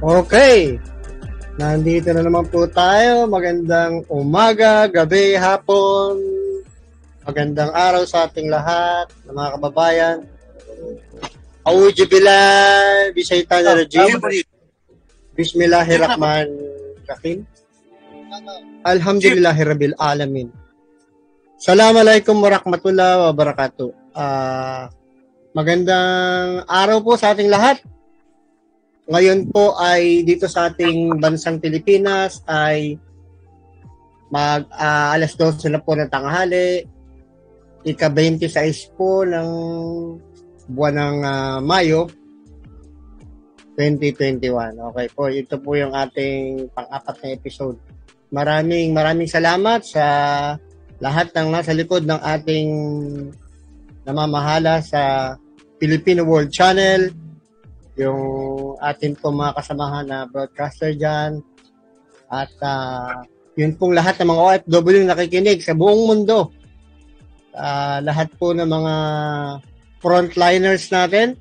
Okay. Nandito na naman po tayo. Magandang umaga, gabi, hapon. Magandang araw sa ating lahat, ng mga kababayan. Auji bilal, bisaytan na rajim. Bismillahirrahmanirrahim. Alhamdulillahirabbil alamin. Assalamualaikum warahmatullahi wabarakatuh. Ah, magandang araw po sa ating lahat. Ngayon po ay dito sa ating bansang Pilipinas ay mag uh, alas 12 na po ng tanghali. Ika-26 po ng buwan ng uh, Mayo 2021. Okay po, ito po yung ating pang-apat na episode. Maraming maraming salamat sa lahat ng nasa likod ng ating namamahala sa Filipino World Channel, yung atin pong mga kasamahan na broadcaster dyan, at uh, yun pong lahat ng mga OFW nakikinig sa buong mundo. Uh, lahat po ng mga frontliners natin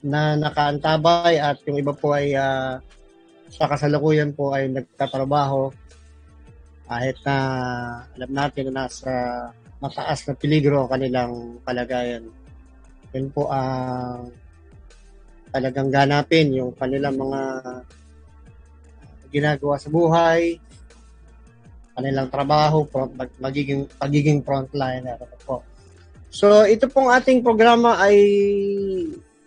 na nakaantabay at yung iba po ay uh, sa kasalukuyan po ay nagtatrabaho kahit na alam natin na nasa mataas na peligro ang kanilang kalagayan. Yun po ang uh, talagang ganapin yung kanilang mga ginagawa sa buhay, kanilang trabaho, magiging, pagiging frontliner. Po. So, ito pong ating programa ay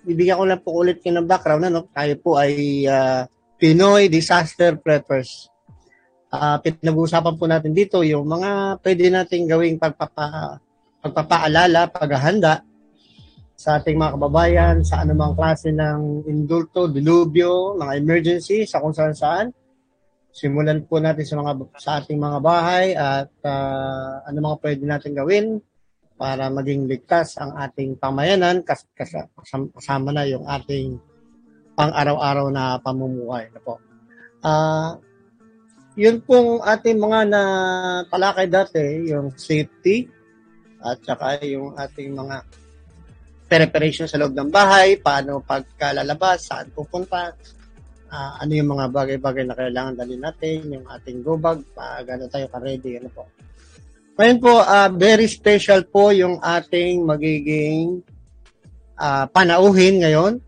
bibigyan ko lang po ulit ng background. Ano? Tayo po ay uh, Pinoy Disaster Preppers. Uh, pinag-uusapan po natin dito yung mga pwede nating gawing pagpapa, pagpapaalala, paghahanda sa ating mga kababayan sa anumang klase ng indulto, dilubyo, mga emergency sa kung saan saan. Simulan po natin sa mga sa ating mga bahay at uh, ano mga pwede natin gawin para maging ligtas ang ating pamayanan kas, kas, kasama na yung ating pang-araw-araw na pamumuhay. Na po. Uh, yun pong ating mga na talakay dati, yung safety at saka yung ating mga preparation sa loob ng bahay, paano pagkalalabas, saan pupunta, uh, ano yung mga bagay-bagay na kailangan dalhin natin, yung ating go bag, pag ano tayo ka-ready, ano po. Ngayon po, uh, very special po yung ating magiging uh, panauhin ngayon.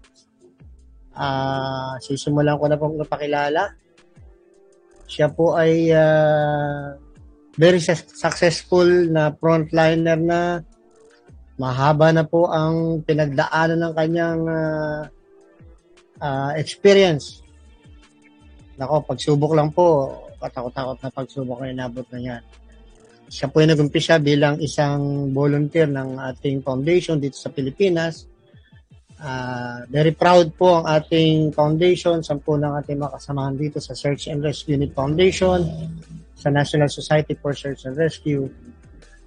Uh, sisimulan ko na pong napakilala. Siya po ay uh, very successful na frontliner na mahaba na po ang pinagdaanan ng kanyang uh, uh, experience. Nako, pagsubok lang po, katakot-takot na pagsubok na inabot na yan. Siya po ay nag-umpisa bilang isang volunteer ng ating foundation dito sa Pilipinas. Uh, very proud po ang ating foundation, sampu ng ating mga dito sa Search and Rescue Unit Foundation, sa National Society for Search and Rescue,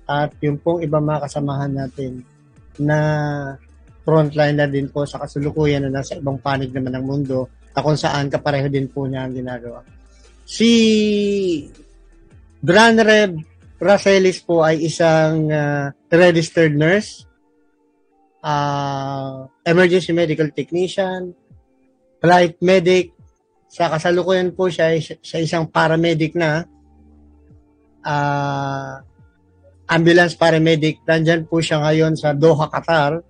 at yung pong ibang mga kasamahan natin na frontliner din po sa kasulukuyan na nasa ibang panig naman ng mundo na kung saan kapareho din po niya ang ginagawa. Si Dranreb Racelis po ay isang uh, registered nurse, uh, emergency medical technician, flight medic, sa kasalukuyan po siya sa isang paramedic na uh, ambulance paramedic. Nandyan po siya ngayon sa Doha, Qatar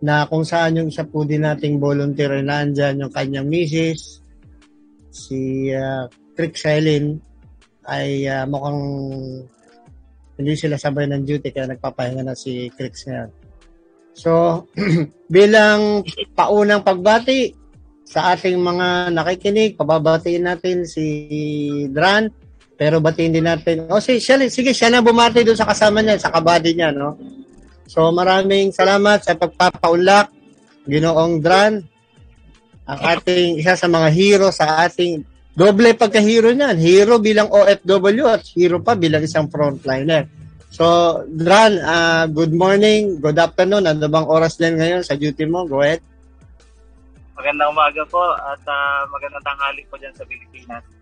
na kung saan yung isa po din nating volunteer nandyan yung kanyang misis, si uh, Trick Selin ay uh, mukhang hindi sila sabay ng duty kaya nagpapahinga na si Crix ngayon. So, bilang paunang pagbati sa ating mga nakikinig, pababatiin natin si Dran, pero batiin din natin. O oh, sige, siya, sige, siya na bumati doon sa kasama niya, sa kabady niya, no? So maraming salamat sa pagpapaunlak, Ginoong Dran, ang ating isa sa mga hero sa ating doble pagka-hero niyan. Hero bilang OFW at hero pa bilang isang frontliner. So, Dran, uh, good morning, good afternoon. Ano bang oras din ngayon sa duty mo? Go ahead. Magandang umaga po at uh, magandang tanghali po dyan sa Pilipinas.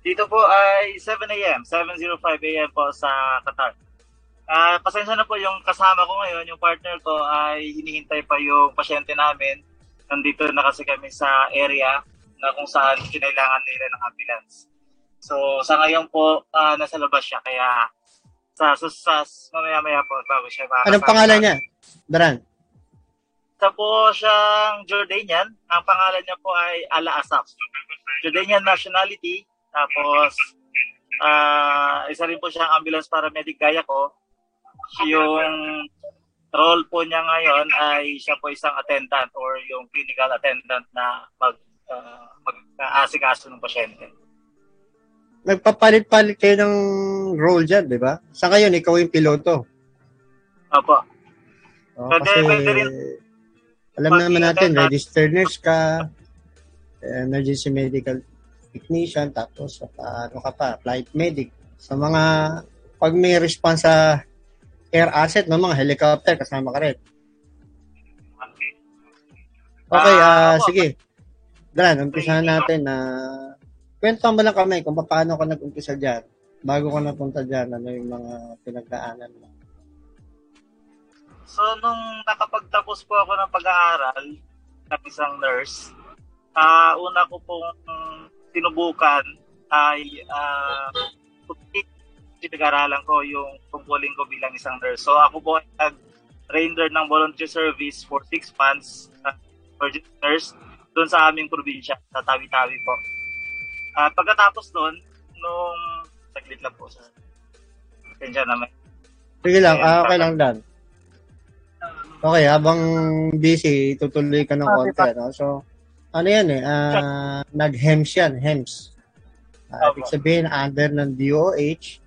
Dito po ay 7 a.m., 7.05 a.m. po sa Qatar. Uh, pasensya na po yung kasama ko ngayon, yung partner ko ay hinihintay pa yung pasyente namin. Nandito na kasi kami sa area na kung saan kinailangan nila ng ambulance. So, sa ngayon po, uh, nasa labas siya. Kaya, sa, sa, sa mamaya-maya po, bago siya makakasama. Anong pangalan niya? Daran? Isa po siyang Jordanian. Ang pangalan niya po ay Ala Asaf. Jordanian nationality. Tapos, uh, isa rin po siyang ambulance paramedic gaya ko. Yung role po niya ngayon ay siya po isang attendant or yung clinical attendant na mag uh, mag-aasikaso ng pasyente nagpapalit-palit kayo ng role dyan, di ba? Sa ngayon, ikaw yung piloto. Opo. Oh, kasi, alam Pag naman natin, registered nurse ka, emergency medical technician, tapos uh, ano ka pa, flight medic. Sa mga, pag may response sa air asset, no, mga helicopter, kasama ka rin. Okay, uh, uh, sige. Dalan, umpisahan natin na uh, Kwento mo lang kami kung paano ka nag-umpisa dyan. Bago ka napunta dyan, ano yung mga pinagdaanan mo. So, nung nakapagtapos po ako ng pag-aaral ng isang nurse, uh, una ko pong tinubukan ay uh, pinag-aralan ko yung tungkulin ko bilang isang nurse. So, ako po ay nag-render ng volunteer service for six months uh, nurse doon sa aming probinsya, sa Tawi-Tawi po. At pagkatapos doon, nung saglit lang po sa Tensya naman. Sige lang, ah, okay lang Dan. Okay, habang busy, tutuloy ka ng okay, konti. No? So, ano yan eh, uh, nag-HEMS yan, HEMS. Uh, ibig sabihin, under ng DOH,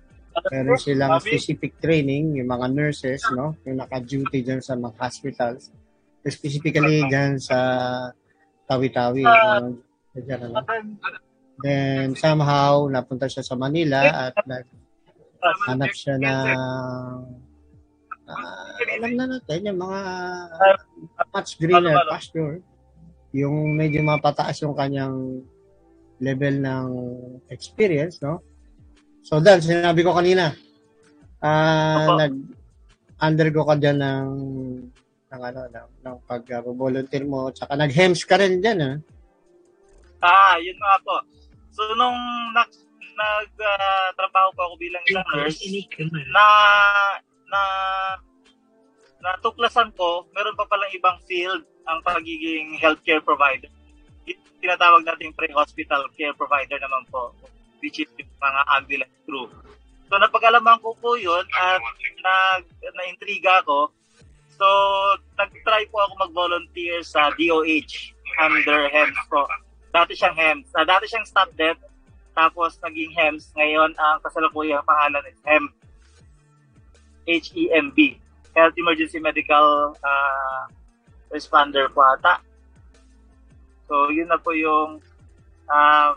meron silang specific training, yung mga nurses, no? Yung naka-duty dyan sa mga hospitals. Specifically dyan sa Tawi-Tawi. Uh, dyan, ano? Then somehow napunta siya sa Manila at hanap siya na uh, alam na natin yung mga much greener pasture yung medyo mapataas yung kanyang level ng experience, no? So, Dan, sinabi ko kanina, uh, nag undergo ka dyan ng ng ano, ng, ng pag-volunteer mo, tsaka nag-hems ka rin dyan, ha? Ah, yun nga po. So, nung nag, nag-trabaho uh, po ako bilang isang nurse, na, na, natuklasan ko, meron pa palang ibang field ang pagiging healthcare provider. Tinatawag natin pre-hospital care provider naman po, which is yung mga ambulance crew. So, napag-alaman ko po yun at nag, na-intriga ako. So, nag-try po ako mag-volunteer sa DOH under HEMS po dati siyang HEMS. Uh, dati siyang stop death, tapos naging HEMS. Ngayon, ang kasalukuyang pangalan is HEM. H-E-M-B. Health Emergency Medical uh, Responder po ata. So, yun na po yung um,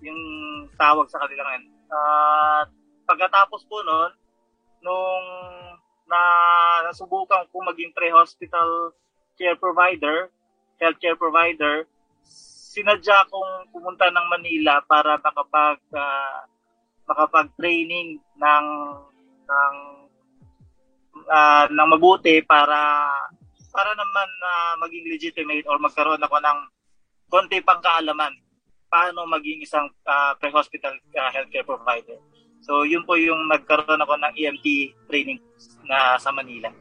yung tawag sa kanila ngayon. Uh, pagkatapos po noon, nung na nasubukan ko maging pre-hospital care provider, healthcare provider, sinadya kong pumunta ng Manila para makapag uh, makapag-training ng ng uh, ng mabuti para para naman uh, maging legitimate or magkaroon ako ng konti pang kaalaman paano maging isang uh, pre-hospital uh, healthcare provider. So, yun po yung nagkaroon ako ng EMT training na sa Manila.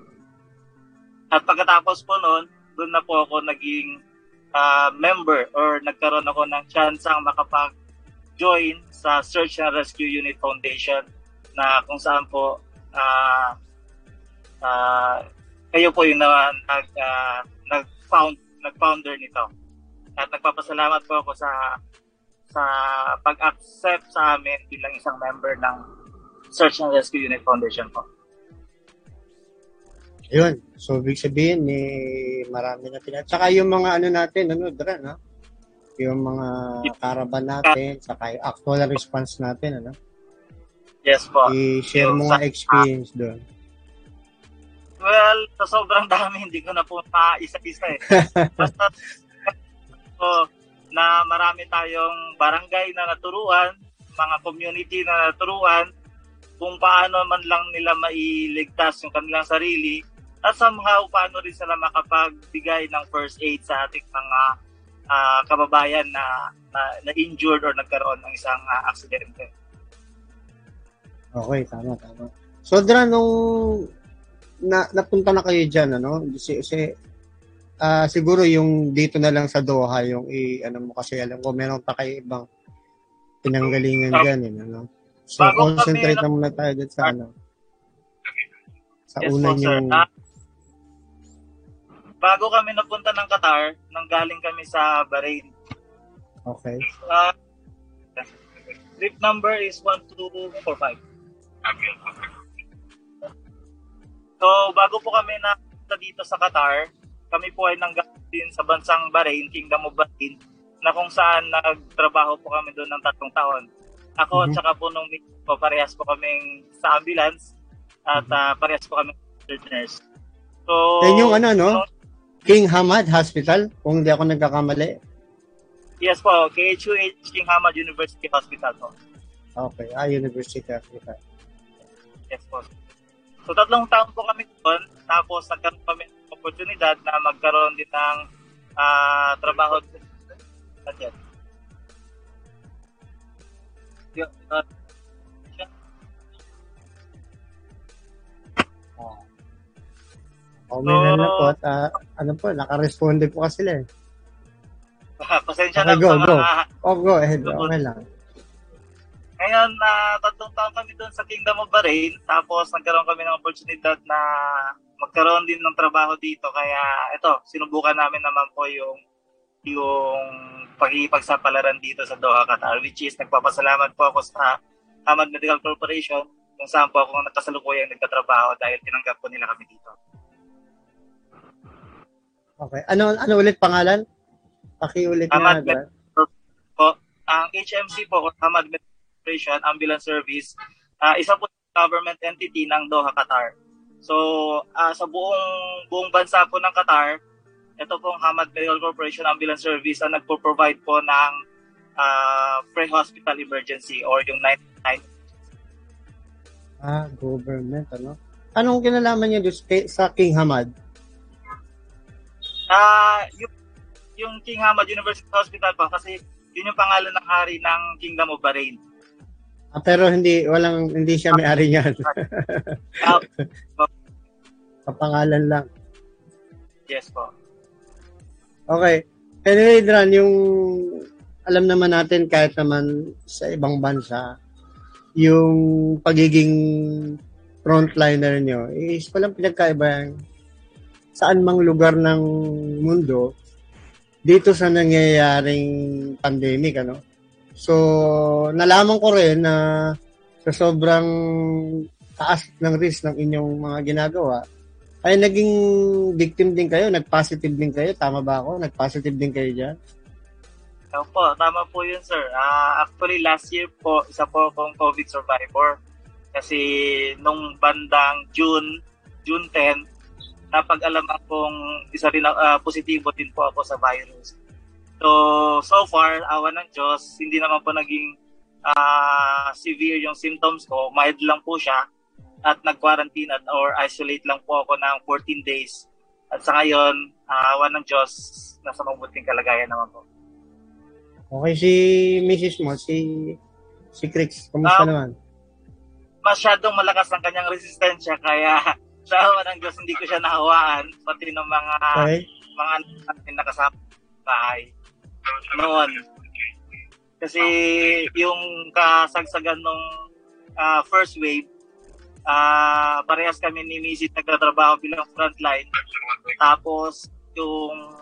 At pagkatapos po noon, doon na po ako naging uh, member or nagkaroon ako ng chance ang makapag-join sa Search and Rescue Unit Foundation na kung saan po uh, uh, kayo po yung na, nag, uh, nag-found, nag-founder nito. At nagpapasalamat po ako sa sa pag-accept sa amin bilang isang member ng Search and Rescue Unit Foundation po. Yun. So, big sabihin, eh, marami na pinag... Tsaka yung mga ano natin, ano, Dra, no? Yung mga caravan natin, saka yung actual response natin, ano? Yes po. I-share mo nga experience doon. Well, sa sobrang dami, hindi ko na po pa-isa-isa eh. Basta, so, na marami tayong barangay na naturuan, mga community na naturuan, kung paano man lang nila mailigtas yung kanilang sarili at somehow paano rin sila makapagbigay ng first aid sa ating mga uh, kababayan na, na, na injured or nagkaroon ng isang uh, aksidente. Okay, tama, tama. So, Dra, nung na, napunta na kayo dyan, ano? Kasi, kasi uh, siguro yung dito na lang sa Doha, yung i, ano mo kasi alam ko, meron pa kayo ibang pinanggalingan dyan, eh, ano? So, Bago concentrate na muna tayo dyan sa ano. Sa yes, una yung... Uh, bago kami napunta ng Qatar, nanggaling kami sa Bahrain. Okay. Uh, trip number is 1245. Okay. So, bago po kami na dito sa Qatar, kami po ay nanggaling sa bansang Bahrain, Kingdom of Bahrain, na kung saan nagtrabaho po kami doon ng tatlong taon. Ako mm-hmm. at saka po nung po, parehas po kaming sa ambulance at uh, parehas po kami nurse. So, Yan yung ano, no? King Hamad Hospital, kung hindi ako nagkakamali. Yes po, KHUH King Hamad University Hospital po. Okay, ah, University Hospital. Yes po. So tatlong taon po kami doon, tapos nagkaroon kami ng oportunidad na magkaroon din ng uh, trabaho at yan. Uh, Oh, may so, na po at uh, ano po, naka-responde po kasi sila eh. Pasensya okay, na go, go. Oh, go ahead. Okay lang. Ngayon, uh, tatlong taon kami doon sa Kingdom of Bahrain. Tapos, nagkaroon kami ng oportunidad na magkaroon din ng trabaho dito. Kaya, ito, sinubukan namin naman po yung yung pag-iipagsapalaran dito sa Doha, Qatar. Which is, nagpapasalamat po ako sa Hamad Medical Corporation kung saan po ako nakasalukuyang nagtatrabaho dahil tinanggap po nila kami dito. Okay. Ano ano ulit pangalan? Pakiulit nga. Med- po, ang HMC po, Hamad Medical Operation Ambulance Service, uh, isa po government entity ng Doha, Qatar. So, uh, sa buong buong bansa po ng Qatar, ito pong Hamad Medical Corporation Ambulance Service ang nagpo-provide po ng uh, pre-hospital emergency or yung 99. Ah, government, ano? Anong kinalaman niyo sa King Hamad? Ah, uh, yung, yung King Hamad University Hospital pa kasi yun yung pangalan ng hari ng Kingdom of Bahrain. Ah, pero hindi, walang, hindi siya may-ari niyan. Kapangalan lang. Yes po. Okay. Anyway, Dran, yung alam naman natin kahit naman sa ibang bansa, yung pagiging frontliner nyo is walang pinagkaiba saan mang lugar ng mundo dito sa nangyayaring pandemic, ano? So, nalaman ko rin na sa sobrang taas ng risk ng inyong mga ginagawa, ay naging victim din kayo, nag-positive din kayo. Tama ba ako? Nag-positive din kayo dyan? Opo, tama po yun, sir. Uh, actually, last year po, isa po akong COVID survivor. Kasi nung bandang June, June 10, napag-alam akong isa rin uh, positibo din po ako sa virus. So, so far, awa ng Diyos, hindi naman po naging uh, severe yung symptoms ko. Mild lang po siya. At nag-quarantine at or isolate lang po ako ng 14 days. At sa ngayon, uh, awa ng Diyos, nasa mabuting kalagayan naman po. Okay, si Mrs. mo, si si Crix, kumusta um, naman? Masyadong malakas ang kanyang resistensya kaya sa awa ng Diyos hindi ko siya nahawaan pati ng mga okay. mga nakasama bahay noon. Kasi yung kasagsagan nung uh, first wave, uh, parehas kami ni Mrs. nagtatrabaho bilang frontline. Tapos yung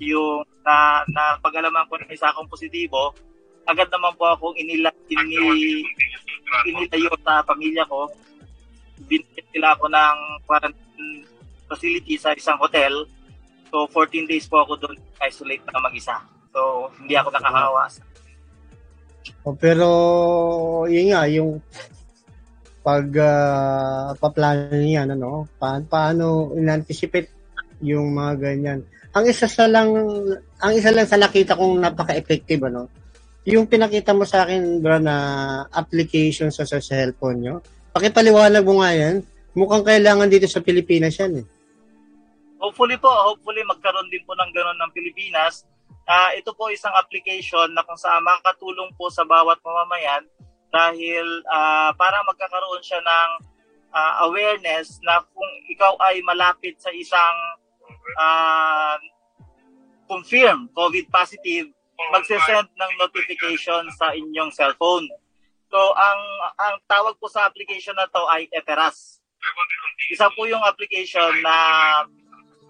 yung na, na pag-alaman ko na isa akong positibo, agad naman po akong inila, ini, inilayo sa pamilya ko. Binigyan nila ako ng quarantine facility sa isang hotel. So, 14 days po ako doon isolate na mag-isa. So, hindi ako nakahawa. Oh, pero, yun nga, yung pag uh, paplano niyan, ano, pa, paano in-anticipate yung mga ganyan. Ang isa sa lang, ang isa lang sa nakita kong napaka-effective, ano, yung pinakita mo sa akin, bro, na application sa, sa cellphone nyo, pakipaliwanag mo nga yan, mukhang kailangan dito sa Pilipinas yan, eh. Hopefully po, hopefully magkaroon din po ng ganun ng Pilipinas Uh, ito po isang application na kung saan makakatulong po sa bawat mamamayan dahil uh, para magkakaroon siya ng uh, awareness na kung ikaw ay malapit sa isang uh, confirm COVID positive, magse-send ng notification sa inyong cellphone. So ang ang tawag po sa application na to ay Eteras. Isa po yung application na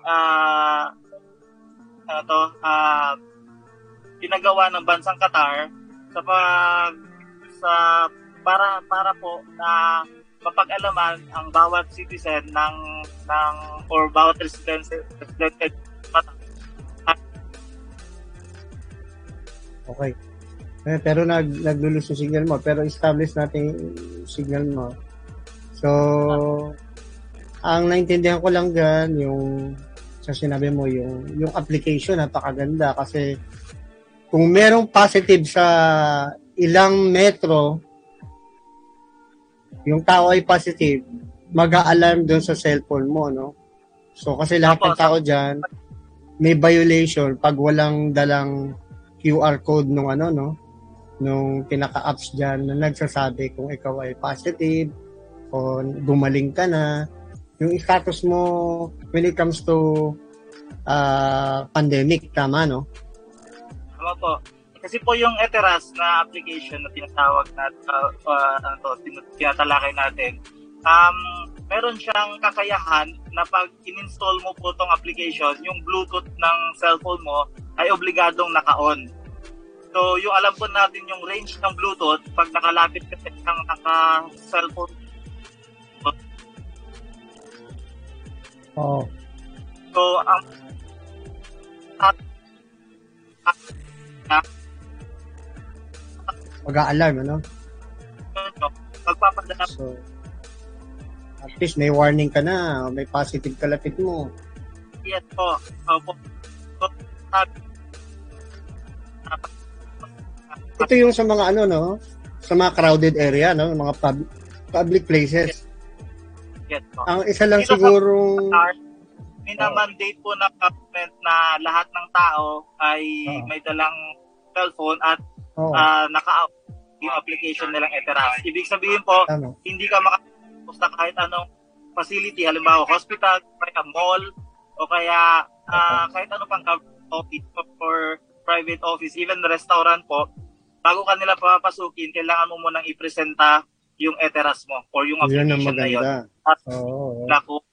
uh, ano to, uh, ginagawa ng bansang Qatar sa pag sa para para po na mapag-alaman ang bawat citizen ng ng or bawat resident resident Okay. Eh, pero nag naglulus yung signal mo pero establish natin yung signal mo. So ang naintindihan ko lang gan yung sa sinabi mo yung yung application napakaganda kasi kung merong positive sa ilang metro yung tao ay positive mag-a-alarm doon sa cellphone mo no? So kasi lahat ng tao diyan may violation pag walang dalang QR code nung ano no? Nung pinaka-apps diyan na nagsasabi kung ikaw ay positive o gumaling ka na. Yung status mo when it comes to uh, pandemic tama no Tama po. Kasi po yung Eteras na application na tinatawag na uh, uh, ano to, tinatalakay natin, um, meron siyang kakayahan na pag in-install mo po tong application, yung Bluetooth ng cellphone mo ay obligadong naka-on. So, yung alam po natin yung range ng Bluetooth, pag nakalapit ka sa naka-cellphone. Oh. So, ang at, at, Mag-a-alarm, ano? Magpapadala. So, at least may warning ka na, may positive kalapit mo. Yes po. Opo. Ito yung sa mga ano, no? Sa mga crowded area, no? Mga pub- public places. Yes po. Ang isa lang Dito siguro... minamandate po ng government na lahat ng tao ay oh. may dalang cellphone at oh. uh, naka yung application nilang Eteras. Ibig sabihin po, ano? hindi ka makapunta kahit anong facility, halimbawa hospital, kaya mall, o kaya uh, kahit ano pang office or private office, even restaurant po, bago ka nila papasukin, kailangan mo munang ipresenta yung Eteras mo or yung application na yun. At oh, oh. na kung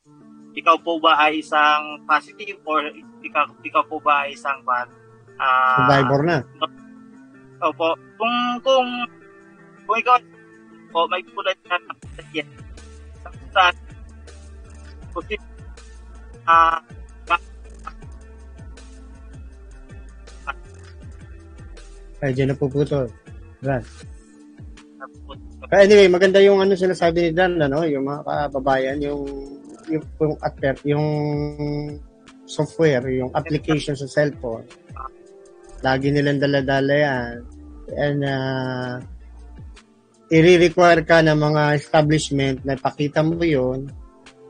ikaw po ba ay isang positive or ikaw, ikaw po ba ay isang uh, survivor na? Opo. Kung kung kung ikaw po may kulay na yes. Sa kasi ah ay, dyan na puputol. Ran. Anyway, maganda yung ano sinasabi ni Dan, ano, yung mga kababayan, yung yung, yung yung software, yung application sa cellphone. Lagi nilang dala-dala yan. And uh, i-require ka ng mga establishment na pakita mo yun.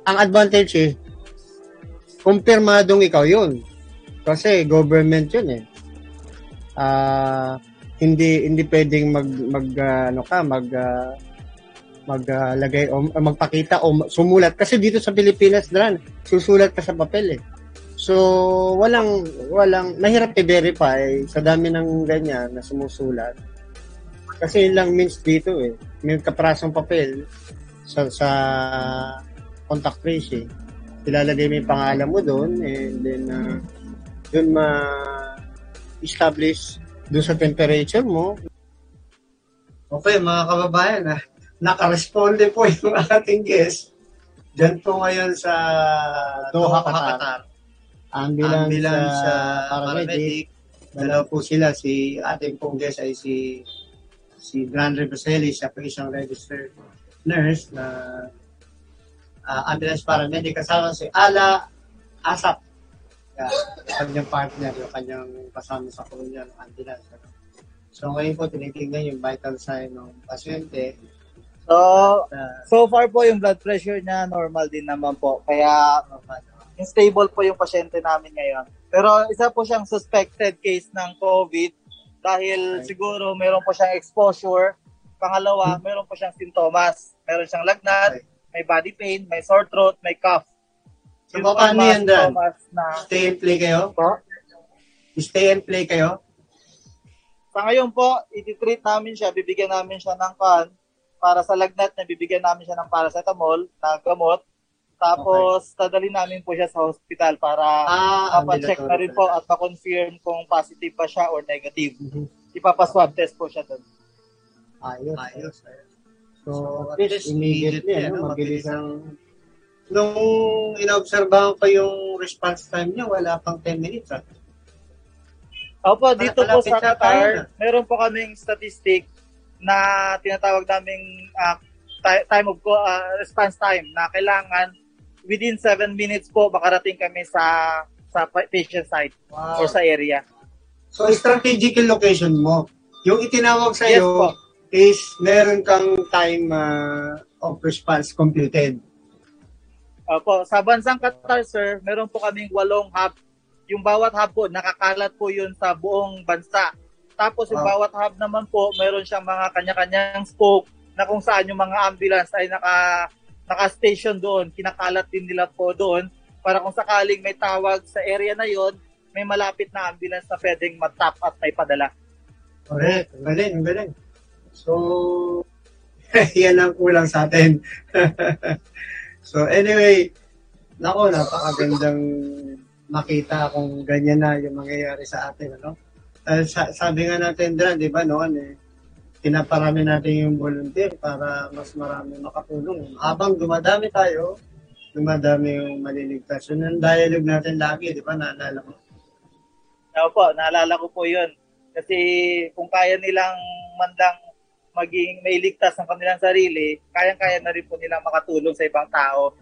Ang advantage eh, kumpirmadong ikaw yun. Kasi government yun eh. Uh, hindi hindi pwedeng mag mag uh, ano ka mag uh, maglagay uh, o magpakita o sumulat kasi dito sa Pilipinas dran susulat ka sa papel eh so walang walang mahirap i-verify sa dami ng ganyan na sumusulat. Kasi yun lang means dito eh. May kaprasong papel sa sa contact tracing. Ilalagay mo yung pangalan mo doon and then uh, doon ma establish doon sa temperature mo. Okay, mga kababayan, ah nakaresponde po yung ating guest. Diyan po ngayon sa Doha, Qatar. Ambulance, Ambulance uh, paramedic. Dalaw po sila. Si ating pong guest ay si si Gran Rebaselli. Siya po isang registered nurse na uh, ambulance paramedic. Kasama si Ala Asap. Yeah, kanyang partner, yung kanyang kasama sa kanyang ambulance. So ngayon po tinitingnan yung vital sign ng pasyente So, so far po yung blood pressure niya normal din naman po. Kaya stable po yung pasyente namin ngayon. Pero isa po siyang suspected case ng COVID dahil siguro meron po siyang exposure. Pangalawa, meron po siyang sintomas. Meron siyang lagnat, may body pain, may sore throat, may cough. So, paano yung mga yan, Dan? na Stay and play kayo? po. Stay and play kayo? Sa ngayon po, iti-treat namin siya, bibigyan namin siya ng kan para sa lagnat na bibigyan namin siya ng paracetamol na gamot. Tapos, dadalhin namin po siya sa hospital para Ah, mapacheck na rin po at ma-confirm kung positive pa siya or negative. Mhm. Ipapaswab test po siya doon. Ayos. Ayos. So, at least immediately, ano, mabilis ang... Nung inaobserbahan ko yung response time niya, wala pang 10 minutes. Ah. Opo, dito po sa Qatar, meron po kaming statistic na tinatawag naming ti- time of ah, response time na kailangan within 7 minutes po makarating kami sa sa pa- patient site Wow. or sa area. So, strategic location mo. Yung itinawag sa Yes iyo po. is meron kang time ah, of response computed. Opo, sa bansang Qatar, sir, meron po kaming walong hub. Yung bawat hub po, nakakalat po yun sa buong bansa. Tapos yung Wow. bawat hub naman po, meron siyang mga kanya-kanyang spoke na kung saan yung mga ambulance ay naka, naka-station doon. Kinakalat din nila po doon para kung sakaling may tawag sa area na yon may malapit na ambulance na pwedeng matap at may padala. Correct. Ang galing, ang galing. So, yan ang kulang sa atin. so, anyway, nako, napakagandang makita kung ganyan na yung mangyayari sa atin, ano? Dahil sa, sabi nga natin, Dran, di ba, noon eh, pinaparami natin yung volunteer para mas marami makatulong. Habang dumadami tayo, dumadami yung maliligtas. Yun ang dialogue natin lagi, di ba, naalala ko? Opo, naalala ko po yun. Kasi kung kaya nilang mandang maging may ligtas ng kanilang sarili, kayang-kaya na rin po nilang makatulong sa ibang tao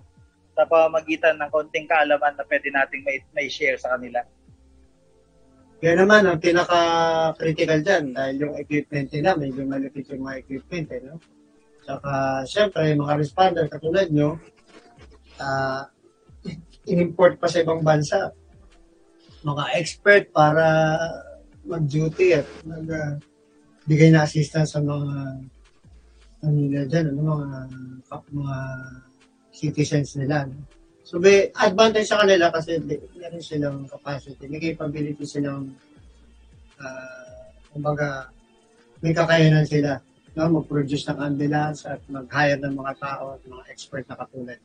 sa pamamagitan ng konting kaalaman na pwede nating may, may share sa kanila. Kaya naman, ang pinaka-critical dyan, dahil yung equipment nila, medyo malipit yung mga equipment, eh, no? Saka, syempre, mga responder katulad nyo, ah in-import pa sa ibang bansa, mga expert para mag-duty at mag, ah, bigay na assistance sa mga ano nila dyan, ano, mga, mga citizens nila. No? So, may advantage sa kanila kasi meron silang capacity, may capability silang, uh, kumbaga, may kakayanan sila no, mag-produce ng ambulance at mag-hire ng mga tao at mga expert na katulad.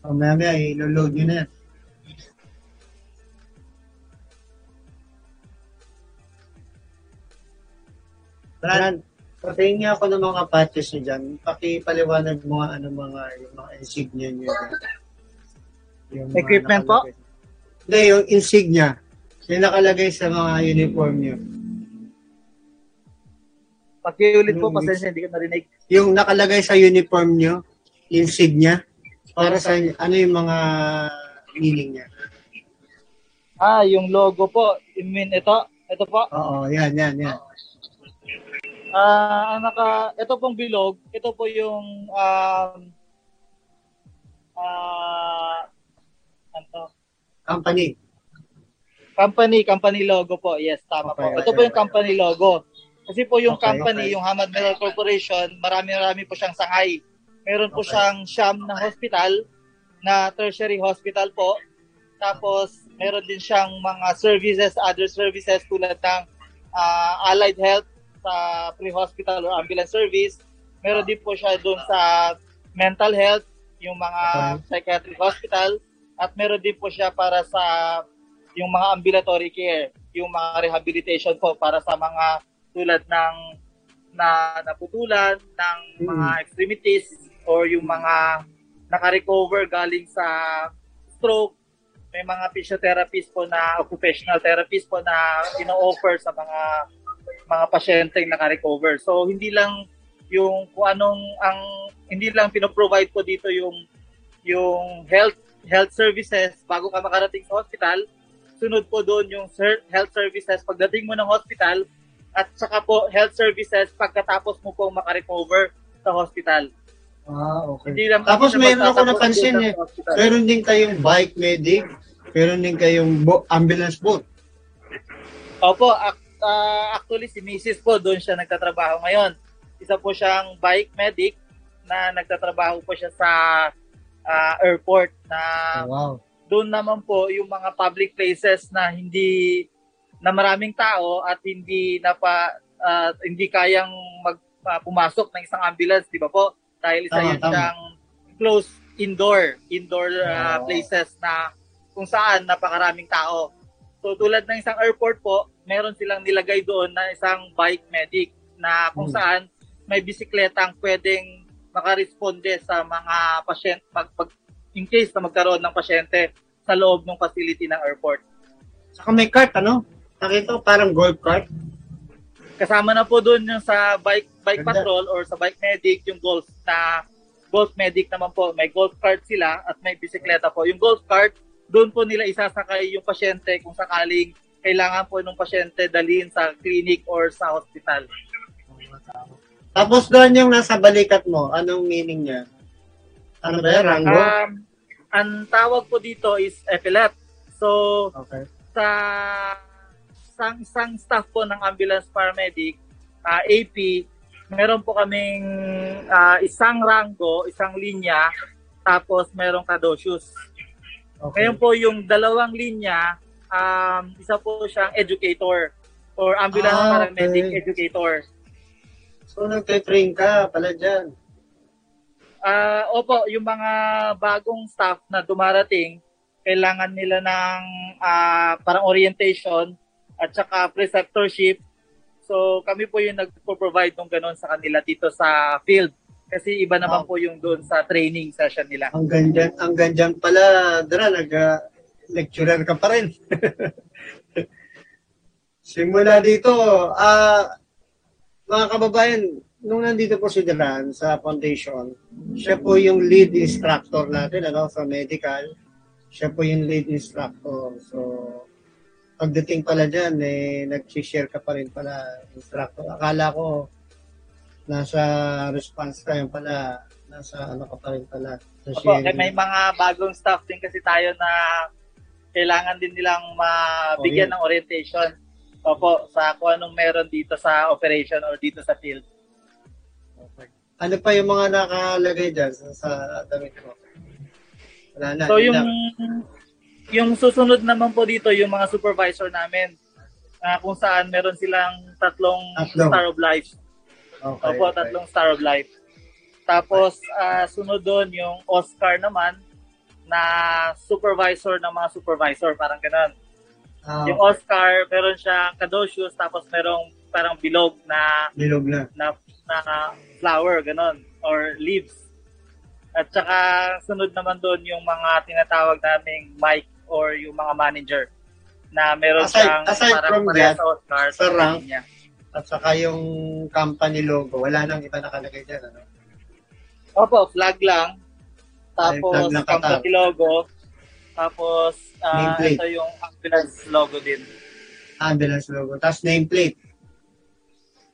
So, maya maya, ilo-load nyo na yan. Brad, patayin niya ako ng mga patches niyo dyan. Pakipaliwanag mo nga ano mga, yung mga insignia niyo dyan. Yung Equipment po? Hindi, yung insignia. Yung nakalagay sa mga uniform niyo. Pakiulit po, pasensya, hindi ko narinig. Yung nakalagay sa uniform niyo, insignia, para sa ano yung mga meaning niya. Ah, yung logo po, I mean, ito, ito po. Oo, yan, yan, yan. Ah, ang naka, ito pong bilog, ito po yung um, ah, ano? Company. Company, company logo po. Yes, tama Okay, po. Ito okay, po yung company logo. Kasi po yung Okay, company, okay. yung Hamad Mineral Corporation, marami-rami po siyang sangay. Meron po Okay. siyang Sham na hospital, na tertiary hospital po. Tapos, meron din siyang mga services, other services tulad ng ah, allied health sa pre-hospital or ambulance service. Meron din po siya doon sa mental health, yung mga psychiatric hospital. At meron din po siya para sa yung mga ambulatory care, yung mga rehabilitation po para sa mga tulad ng na naputulan ng mga Mm. extremities or yung mga naka-recover galing sa stroke. May mga physiotherapists po na occupational therapist po na ino-offer sa mga mga pasyenteng naka-recover. So hindi lang yung kung anong ang hindi lang pino-provide ko dito yung yung health health services bago ka makarating sa hospital. Sunod po doon yung health services pagdating mo ng hospital at saka po health services pagkatapos mo pong makarecover sa hospital. Ah, okay. Hindi lang Tapos meron ako napansin eh. Meron din kayong bike medic Meron din kayong bo- ambulance boat. Opo, ac- ah, actually si Mrs. po doon siya nagtatrabaho ngayon. Isa po siyang bike medic na nagtatrabaho po siya sa ah, airport na wow. doon naman po yung mga public places na hindi na maraming tao at hindi na pa ah, hindi kayang mag ah, pumasok ng isang ambulance, di ba po? Dahil isa Tama, yun siyang close indoor indoor ah, Oo. places na kung saan napakaraming tao. So tulad ng isang airport po, meron silang nilagay doon na isang bike medic na kung Hmm. saan may bisikletang pwedeng makaresponde sa mga pasyente pag, pag in case na magkaroon ng pasyente sa loob ng facility ng airport. Saka may cart, ano? Nakita ko parang golf cart. Kasama na po doon yung sa bike bike Ganda. patrol or sa bike medic yung golf na golf medic naman po. May golf cart sila at may bisikleta po. Yung golf cart, doon po nila isasakay yung pasyente kung sakaling kailangan po ng pasyente dalhin sa clinic or sa hospital. Tapos doon yung nasa balikat mo, anong meaning niya? Ano ba yan? Rango? Um, ang tawag po dito is epilet. So, okay. sa isang, isang staff po ng ambulance paramedic, ah, AP, meron po kaming ah, isang rango, isang linya, tapos merong kadosius. Okay. Ngayon po yung dalawang linya, um, isa po siyang educator or ambulance Ah, paramedic okay. educator. So, nagte-train ka pala dyan. Ah, opo, yung mga bagong staff na dumarating, kailangan nila ng ah, parang orientation at saka preceptorship. So kami po yung nagpo-provide ng ganun sa kanila dito sa field. Kasi iba naman Wow. po yung doon sa training session nila. Ang gandyan, ang gandyan pala, Dra, nag-lecturer ka pa rin. Simula dito, ah, mga kababayan, nung nandito po si Dran sa foundation, siya po yung lead instructor natin, ano, sa medical. Siya po yung lead instructor. So, pagdating pala dyan, eh, nag-share ka pa rin pala, instructor. Akala ko, nasa response ka, pala, nasa ano ka pa rin pala. Sa Opo, sharing. may mga bagong staff din kasi tayo na kailangan din nilang mabigyan ng orientation. Opo, sa kung anong meron dito sa operation or dito sa field. Okay. Ano pa yung mga nakalagay dyan sa, sa damit ko? Wala na. So yun yung yung susunod naman po dito yung mga supervisor namin ah, kung saan meron silang tatlong Tatlong. Star of Life. Okay, Opo, okay. tatlong Star of Life. Tapos ah, sunod doon yung Oscar naman na supervisor ng mga supervisor, parang ganun. Ah, Yung Oscar, meron siyang kadosius, tapos merong parang bilog na Bilog na. na, na flower, ganon, or leaves. At saka sunod naman doon yung mga tinatawag naming mic or yung mga manager na meron Aside- siyang aside parang from that, sa Oscar sa rank, niya. At saka yung company logo. Wala nang iba nakalagay dyan. Ano? Opo, flag lang. Ay, Tapos flag ng Qatar. company logo. Tapos ah, Nameplate. ito yung ambulance logo din. Ambulance logo. Tapos nameplate.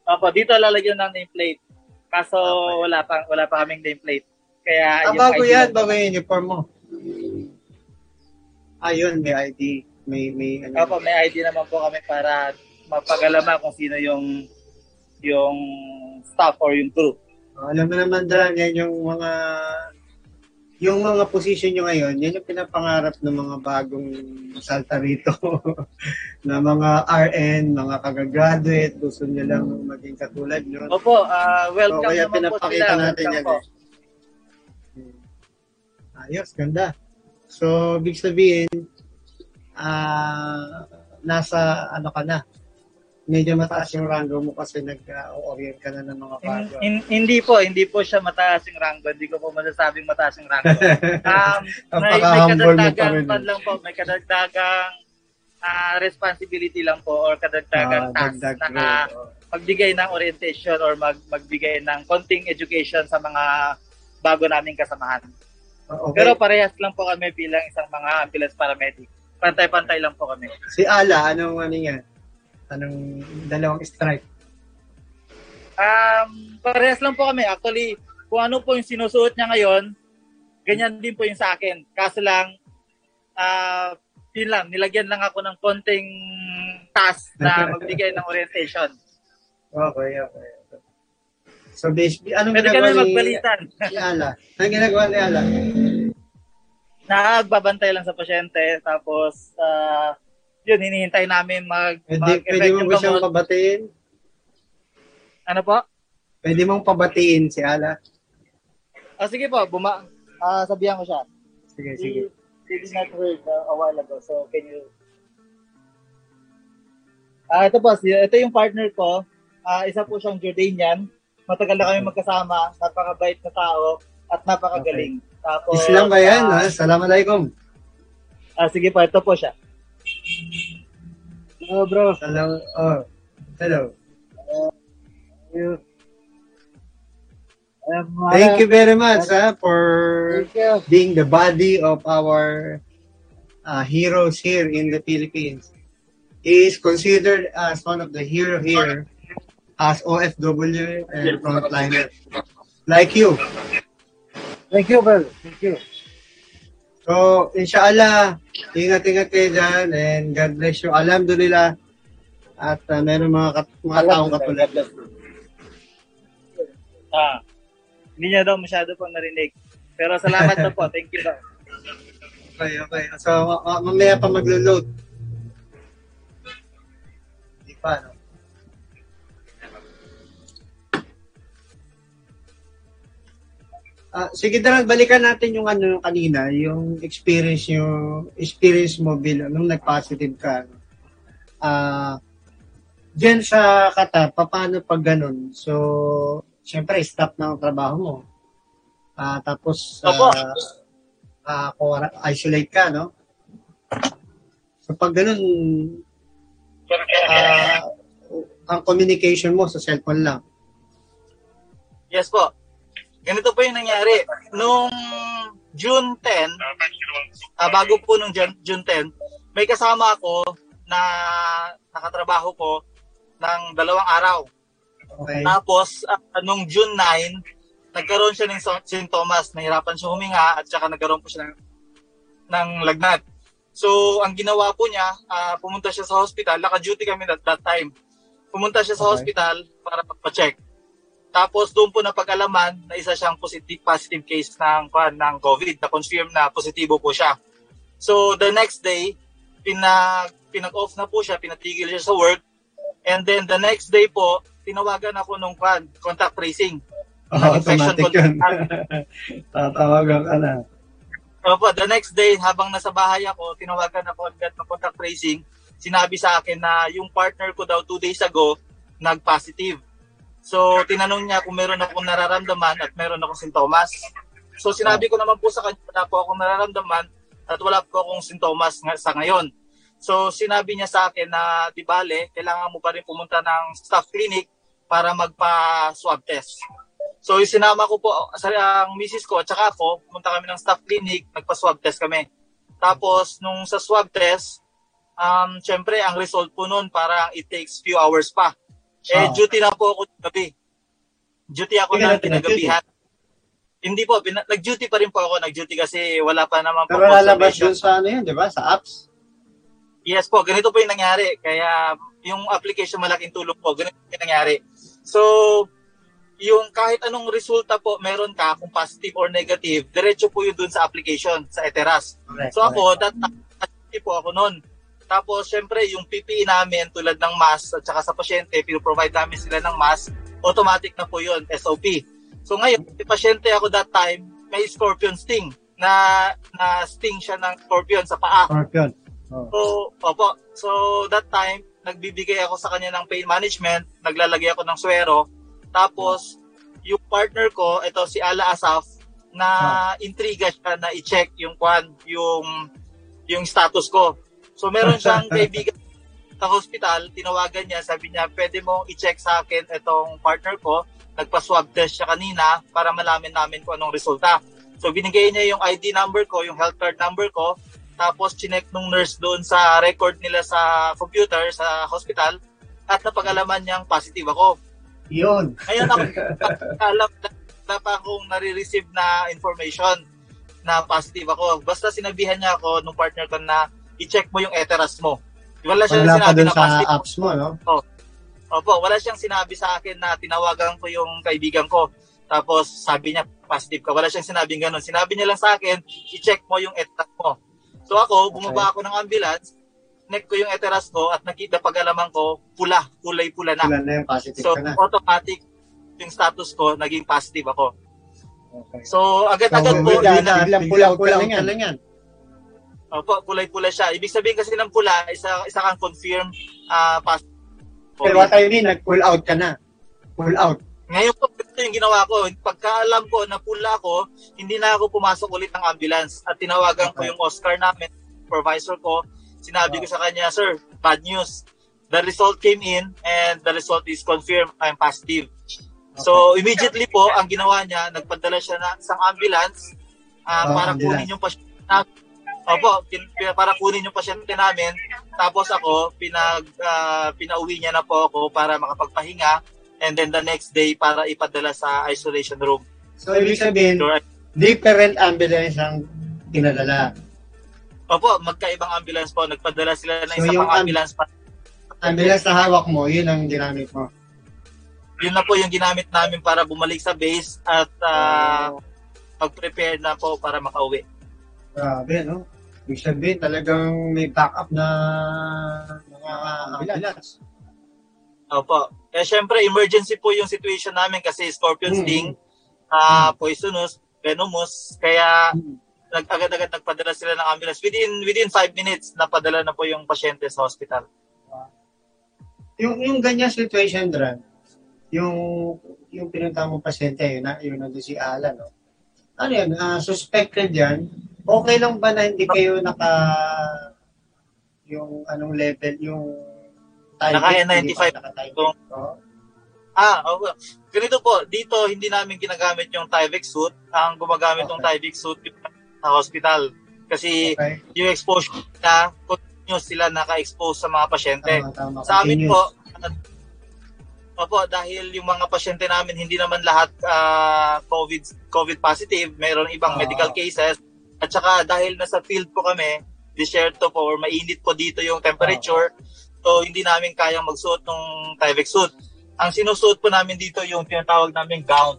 Opo, dito lalagyan ng nameplate. Kaso Okay. wala pa wala pa kaming nameplate. Kaya Ah, yung bago ID yan. Bago yung uniform mo. Ayun, may ID. May, may, ano. Opo, may ID naman po kami para mapag-alaman kung sino yung yung staff or yung crew. Oh, alam mo naman, Dran, yan yung mga yung mga position nyo ngayon, yan yung pinapangarap ng mga bagong salta rito. na mga RN, mga kagagraduate, gusto nyo lang maging katulad nyo. Opo, ah, welcome So, kaya naman po sila. natin Welcome yan po. eh. Ayos, ganda. So, big sabihin, ah nasa ano ka na, medyo mataas yung rango mo kasi nag-orient ka na ng mga bago. hin- hindi po, hindi po siya mataas yung rango. Hindi ko po masasabing mataas yung rango. Um, may, may kadagdagang pan lang po, may kadagdagang ah, responsibility lang po or kadagdagang Ah, task dagdag na role. magbigay ng orientation or mag, magbigay ng konting education sa mga bago naming kasamahan. Oh, okay. Pero parehas lang po kami bilang isang mga ambulance paramedic. Pantay-pantay lang po kami. si Ala, anong ano yan? Anong dalawang stripe? Um, parehas lang po kami. Actually, kung ano po yung sinusuot niya ngayon, ganyan din po yung sa akin. Kaso lang, ah, yun lang, nilagyan lang ako ng konting task na magbigay ng orientation. Okay, okay. So, basically, anong Pwede ginagawa kami ni, magbalitan. ni Ala? Anong ginagawa ni Ala? Nagbabantay lang sa pasyente, tapos, ah, yun, hinihintay namin mag, Pwede, mag pwede mo ba siyang pabatiin? Ano po? Pwede mong pabatiin si Ala? Ah, sige po, buma, ah, sabihan ko siya. Sige, sige. He, did not heard uh, a while ago, so can you... Ah, ito po, ito yung partner ko. Ah, isa po siyang Jordanian. Matagal na kami magkasama, napakabait na tao, at napakagaling. Tapos, Islam ba yan? ah, ha? Assalamualaikum. ah, sige po, ito po siya. Hello, bro. Hello. Oh. Hello. Thank you very much ha, for being the body of our uh, heroes here in the Philippines. He is considered as one of the hero here as OFW and frontliner. Like you. Thank you, brother. Thank you. So, inshallah, ingat-ingat kayo dyan and God bless you. Alhamdulillah. At uh, meron mga, kat- mga taong katulad. Ah, hindi niya daw masyado pang narinig. Pero salamat na po. Thank you daw. Okay, okay. So, ma- mamaya pa maglo-load. Hindi pa, no? Ah, sige Darang, balikan natin yung ano yung kanina, yung experience yung experience mo bilang nung nag-positive ka. Ah, diyan sa Qatar, paano pag ganun? So, syempre stop na ang trabaho mo. Ah, tapos ah, ah, isolate ka, no? So pag ganun, ah, ang communication mo sa cellphone lang. Yes po. Ganito po yung nangyari. Nung June 10, ah, bago po nung June 10, may kasama ako na nakatrabaho ko ng dalawang araw. Okay? Tapos, ah, nung June 9, nagkaroon siya ng sintomas, nahirapan siya huminga at saka nagkaroon po siya ng, ng lagnat. So, ang ginawa po niya, ah, pumunta siya sa hospital, naka-duty kami at that time. Pumunta siya sa Okay. hospital para magpa-check. Tapos doon po napag-alaman na isa siyang positive, positive case ng, kwan, ng COVID, na confirm na positibo po siya. So, the next day, pinag, pinag-off na po siya, pinatigil siya sa work. And then the next day po, tinawagan ako nung kwan, contact tracing. Oh, Infection automatic yun. Tatawagan ka na. Opo, the next day, habang nasa bahay ako, tinawagan ako agad ng contact tracing. Sinabi sa akin na yung partner ko daw two days ago, nag-positive. So, tinanong niya kung meron akong nararamdaman at meron akong sintomas. So, sinabi ko naman po sa kanya, wala po akong nararamdaman at wala po akong sintomas nga- sa ngayon. So, sinabi niya sa akin na, di bale, kailangan mo pa rin pumunta ng staff clinic para magpa-swab test. So, sinama ko po sa ang misis ko at saka ako, pumunta kami ng staff clinic, nagpa-swab test kami. Tapos, nung sa swab test, um, syempre, ang result po nun, parang it takes few hours pa. Eh, Ah. duty na po ako gabi. Duty ako na pinag-duty? kinagabihan. Hindi po, pina- nag-duty pa rin po ako, nag-duty kasi wala pa naman po Pero lalabas dun sa ano yun, di ba? Sa apps. Yes po, ganito po yung nangyari. Kaya yung application malaking tulong po, ganito po yung nangyari. So, yung kahit anong resulta po meron ka, kung positive or negative, diretso po yun dun sa application, sa Eteras. Correct, So ako, that time po ako noon. Tapos, syempre, yung PPE namin tulad ng mask at saka sa pasyente, pinoprovide namin sila ng mask, automatic na po yun, SOP. So ngayon, yung pasyente ako that time, may scorpion sting na na sting siya ng scorpion sa paa. Scorpion. Oh. So, opo. So, that time, nagbibigay ako sa kanya ng pain management, naglalagay ako ng swero. Tapos, yung partner ko, ito si Ala Asaf, na intriga siya na i-check yung kwan, yung yung status ko. So, meron siyang kaibigan sa hospital, tinawagan niya, sabi niya, pwede mo i-check sa akin itong partner ko. Nagpa-swab test siya kanina para malaman namin kung anong resulta. So, binigay niya yung ID number ko, yung health card number ko, tapos chinek nung nurse doon sa record nila sa computer sa hospital at napag-alaman niyang positive ako. Yun. Ngayon ako alam na pa akong nare-receive na information na positive ako. Basta sinabihan niya ako nung partner ko na i-check mo yung eteras mo. Wala siyang Wala sinabi na sa positive. apps mo, no? Opo, wala siyang sinabi sa akin na tinawagan ko yung kaibigan ko. Tapos sabi niya positive ka. Wala siyang sinabing ganun. Sinabi niya lang sa akin, i-check mo yung eteras mo. So ako, bumaba ako ng ambulance, neck ko yung eteras ko at nakita pag-alaman ko, pula, kulay pula na. Wala na yung positive So ka na. automatic yung status ko, naging positive ako. Okay. So agad-agad So, po, yun na, biglang pula-pula pula ka lang yan. Opo, kulay-pula siya. Ibig sabihin kasi ng pula, isa, isa kang confirm uh, positive. Pero what I mean, nag-pull out ka na. Pull out. Ngayon po, ito yung ginawa ko. Pagkaalam ko na pula ako, hindi na ako pumasok ulit ng ambulance. At tinawagan ko Okay. yung Oscar namin, supervisor ko. Sinabi ko sa kanya, Sir, bad news. The result came in and the result is confirmed I'm positive. So, immediately po, ang ginawa niya, nagpadala siya ng isang ambulance ah, Oh, para ambulance. kunin yung pasyente namin. Opo, kin- kin- para kunin yung pasyente namin. Tapos ako, pinag, ah, pinauwi niya na po ako para makapagpahinga. And then the next day, para ipadala sa isolation room. So, ibig sabihin, different ambulance ang pinadala. opo, magkaibang ambulance po. Nagpadala sila ng So, isa yung pang am- ambulance pa. Ambulance na hawak mo, yun ang ginamit mo. Yun na po yung ginamit namin para bumalik sa base at ah, mag-prepare na po para makauwi. Grabe, no? Ibig sabihin, talagang may backup na mga ambulance. Opo. Eh, syempre, emergency po yung situation namin kasi scorpion Mm. sting, ah poisonous, venomous. Kaya, Mm. nag-agad-agad nagpadala sila ng ambulance. Within within 5 minutes, napadala na po yung pasyente sa hospital. Yung, yung ganyan situation, Dran, yung, yung pinunta mo pasyente, yun, na, yun nandun si Alan, no? Ano yan, ah, suspected yan, okay lang ba na hindi kayo naka, yung anong level, yung type? Naka hindi N95 pa naka-type. Kung-. Ah, okay. Ganito po, dito hindi namin ginagamit yung Tyvek suit. Ang gumagamit ng Okay. Tyvek suit sa hospital. Kasi Okay. yung exposure na continuous sila naka-expose sa mga pasyente. Tama, tama. Sa amin Continuous. po, opo, dahil yung mga pasyente namin hindi naman lahat ah, COVID COVID positive, mayroon ibang Ah. medical cases. At saka dahil nasa field po kami, disyerto po or mainit po dito yung temperature, so hindi namin kayang magsuot ng Tyvek suit. Ang sinusuot po namin dito yung tinatawag namin gown.